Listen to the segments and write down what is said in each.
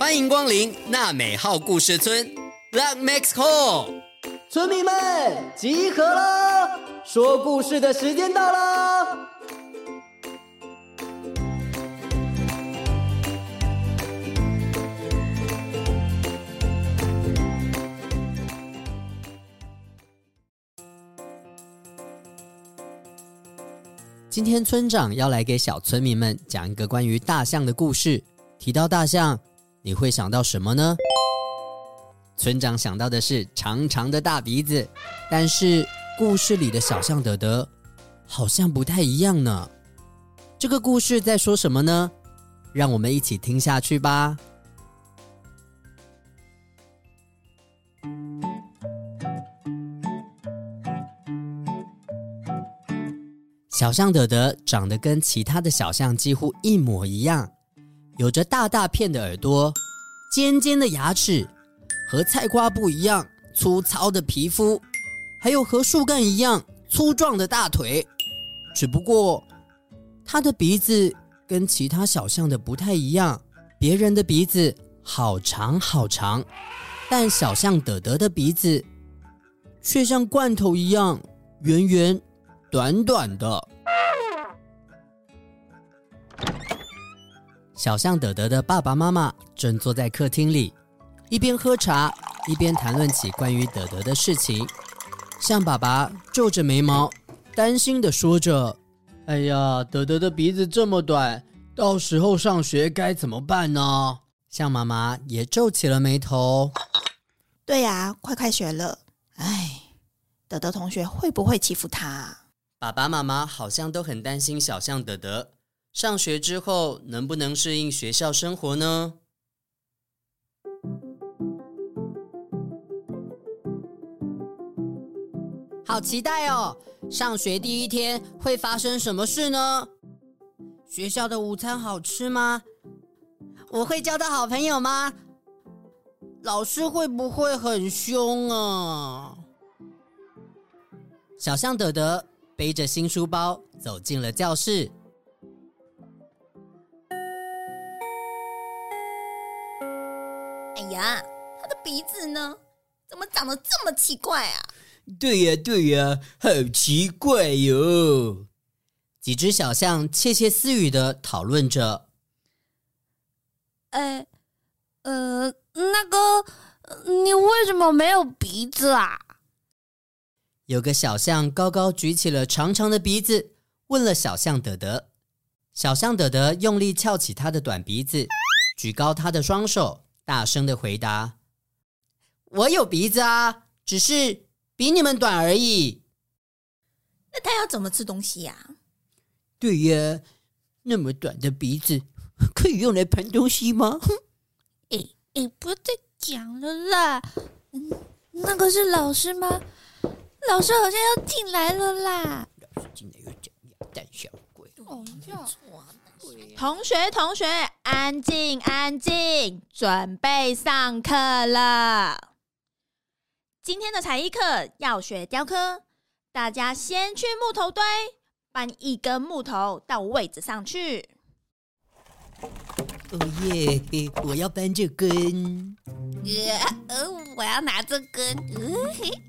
欢迎光临娜美号故事村，Luck Makes Call，村民们集合了，说故事的时间到啦。今天村长要来给小村民们讲一个关于大象的故事。提到大象，你会想到什么呢？村长想到的是长长的大鼻子，但是故事里的小象德德好像不太一样呢。这个故事在说什么呢？让我们一起听下去吧。小象德德长得跟其他的小象几乎一模一样，有着大大片的耳朵、尖尖的牙齿，和菜瓜布一样粗糙的皮肤，还有和树干一样粗壮的大腿。只不过，它的鼻子跟其他小象的不太一样，别人的鼻子好长好长，但小象德德的鼻子却像罐头一样圆圆。短短的，小象德德的爸爸妈妈正坐在客厅里，一边喝茶，一边谈论起关于德德的事情。象爸爸皱着眉毛，担心地说着：“哎呀，德德的鼻子这么短，到时候上学该怎么办呢？”象妈妈也皱起了眉头：“对呀，快开学了，哎，德德同学会不会欺负他？”爸爸妈妈好像都很担心小象德德上学之后能不能适应学校生活呢？好期待哦！上学第一天会发生什么事呢？学校的午餐好吃吗？我会交到好朋友吗？老师会不会很凶啊？小象德德。背着新书包走进了教室。哎呀，他的鼻子呢？怎么长得这么奇怪啊？对呀，对呀，好奇怪哟！几只小象窃窃私语的讨论着。哎，呃，那个，你为什么没有鼻子啊？有个小象高高举起了长长的鼻子，问了小象德德。小象德德用力翘起他的短鼻子，举高他的双手，大声的回答：“我有鼻子啊，只是比你们短而已。”那他要怎么吃东西呀？对呀，那么短的鼻子可以用来喷东西吗？哎哎，不要再讲了啦！嗯，那个是老师吗？老师好像要进来了啦！老师进来又讲鸭蛋小鬼。哦哟，同学同学，安静安静，准备上课了。今天的才艺课要学雕刻，大家先去木头堆搬一根木头到位置上去。哦耶！我要搬这根。呃，我要拿这根。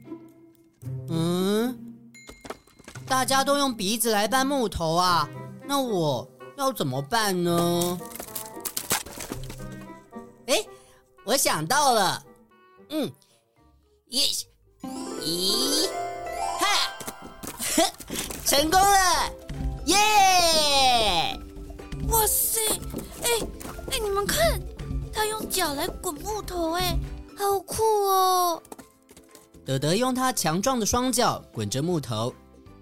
嗯，大家都用鼻子来搬木头啊，那我要怎么办呢？我想到了，嗯，一，一，哈，呵，成功了，耶！哇塞，哎哎，你们看，他用脚来滚木头，哎，好酷哦！德德用他强壮的双脚滚着木头，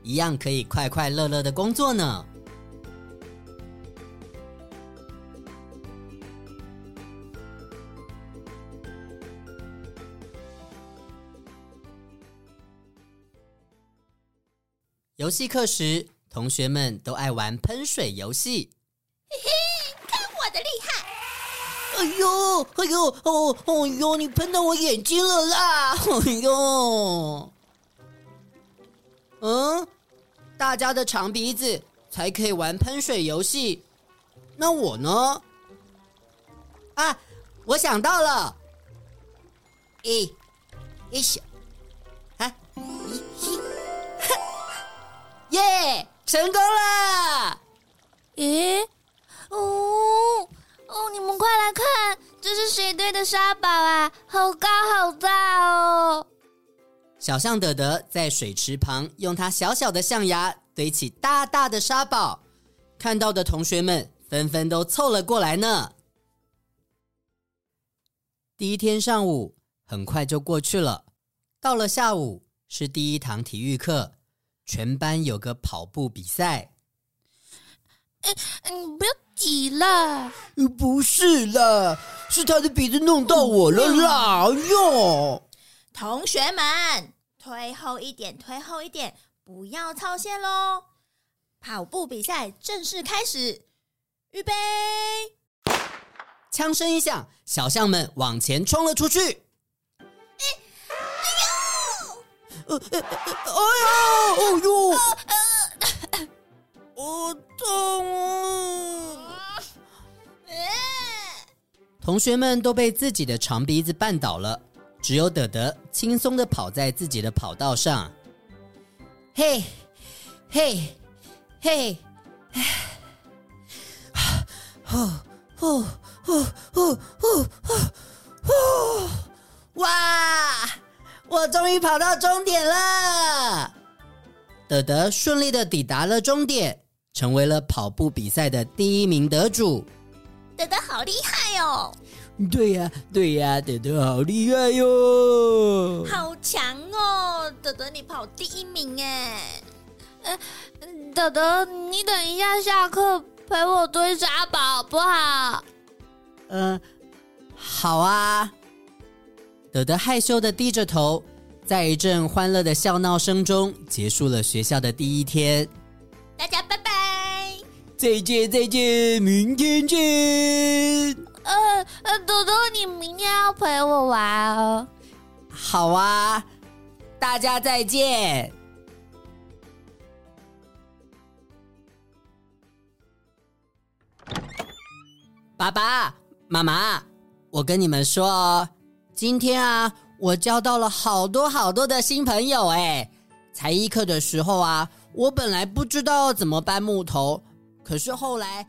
一样可以快快乐乐的工作呢。游戏课时，同学们都爱玩喷水游戏。嘿嘿，看我的厉害！哎呦，哎呦，哦，哦呦，你喷到我眼睛了啦！哎呦，嗯，大家的长鼻子才可以玩喷水游戏，那我呢？啊，我想到了，一，一小，耶，成功了！咦，哦哦，你们快来看，这是谁堆的沙堡啊？好高好大哦！小象德德在水池旁，用它小小的象牙堆起大大的沙堡，看到的同学们纷纷都凑了过来呢。第一天上午很快就过去了，到了下午是第一堂体育课，全班有个跑步比赛。哎，你不要挤了！不是啦，是他的鼻子弄到我了啦！哟。同学们，推后一点，推后一点，不要超线喽！跑步比赛正式开始，预备！枪声一响，小象们往前冲了出去。呦！呃，哎呀，哦呦！好痛啊！同学们都被自己的长鼻子绊倒了。只有德德轻松地跑在自己的跑道上，嘿，嘿，嘿，哎，呼呼呼呼呼呼呼！哇，我终于跑到终点了！德德顺利的抵达了终点，成为了跑步比赛的第一名得主。德德好厉害哦！对呀，对呀，德德好厉害哟！好强哦，德德你跑第一名哎！呃，德德，你等一下下课陪我堆沙堡好不好？嗯、呃，好啊。德德害羞的低着头，在一阵欢乐的笑闹声中结束了学校的第一天。大家拜拜！再见再见，明天见。呃呃，朵朵，你明天要陪我玩哦。好啊，大家再见。爸爸妈妈，我跟你们说，今天啊，我交到了好多好多的新朋友哎。才艺课的时候啊，我本来不知道怎么搬木头，可是后来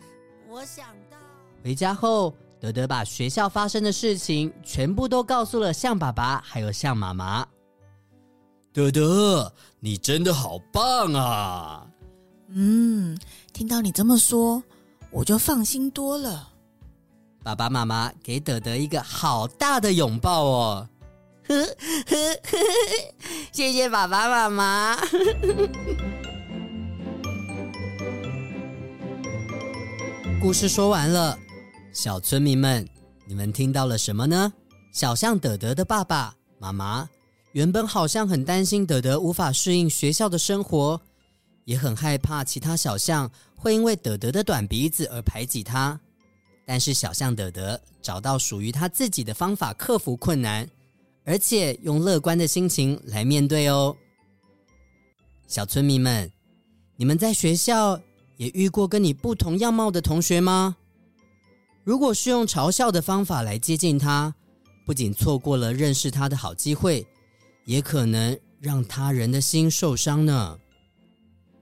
我想到，回家后。德德把学校发生的事情全部都告诉了象爸爸，还有象妈妈。德德，你真的好棒啊！嗯，听到你这么说，我就放心多了。爸爸妈妈给德德一个好大的拥抱哦！呵呵呵，谢谢爸爸妈妈。故事说完了。小村民们，你们听到了什么呢？小象德德的爸爸妈妈原本好像很担心德德无法适应学校的生活，也很害怕其他小象会因为德德的短鼻子而排挤他。但是小象德德找到属于他自己的方法克服困难，而且用乐观的心情来面对哦。小村民们，你们在学校也遇过跟你不同样貌的同学吗？如果是用嘲笑的方法来接近他，不仅错过了认识他的好机会，也可能让他人的心受伤呢。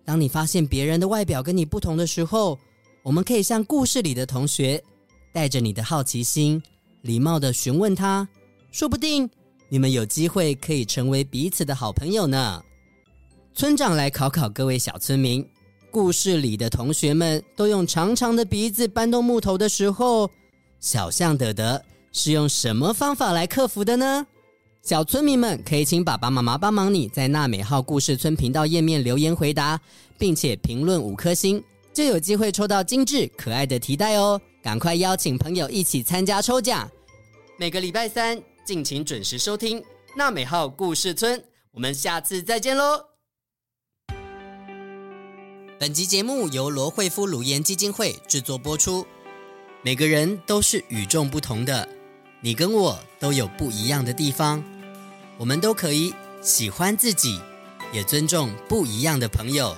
当你发现别人的外表跟你不同的时候，我们可以像故事里的同学，带着你的好奇心，礼貌地询问他，说不定你们有机会可以成为彼此的好朋友呢。村长来考考各位小村民。故事里的同学们都用长长的鼻子搬动木头的时候，小象德德是用什么方法来克服的呢？小村民们可以请爸爸妈妈帮忙你在娜美号故事村频道页面留言回答，并且评论五颗星，就有机会抽到精致可爱的提袋哦！赶快邀请朋友一起参加抽奖，每个礼拜三敬请准时收听娜美号故事村，我们下次再见喽！本集节目由罗慧夫颅颜基金会制作播出。每个人都是与众不同的，你跟我都有不一样的地方，我们都可以喜欢自己，也尊重不一样的朋友。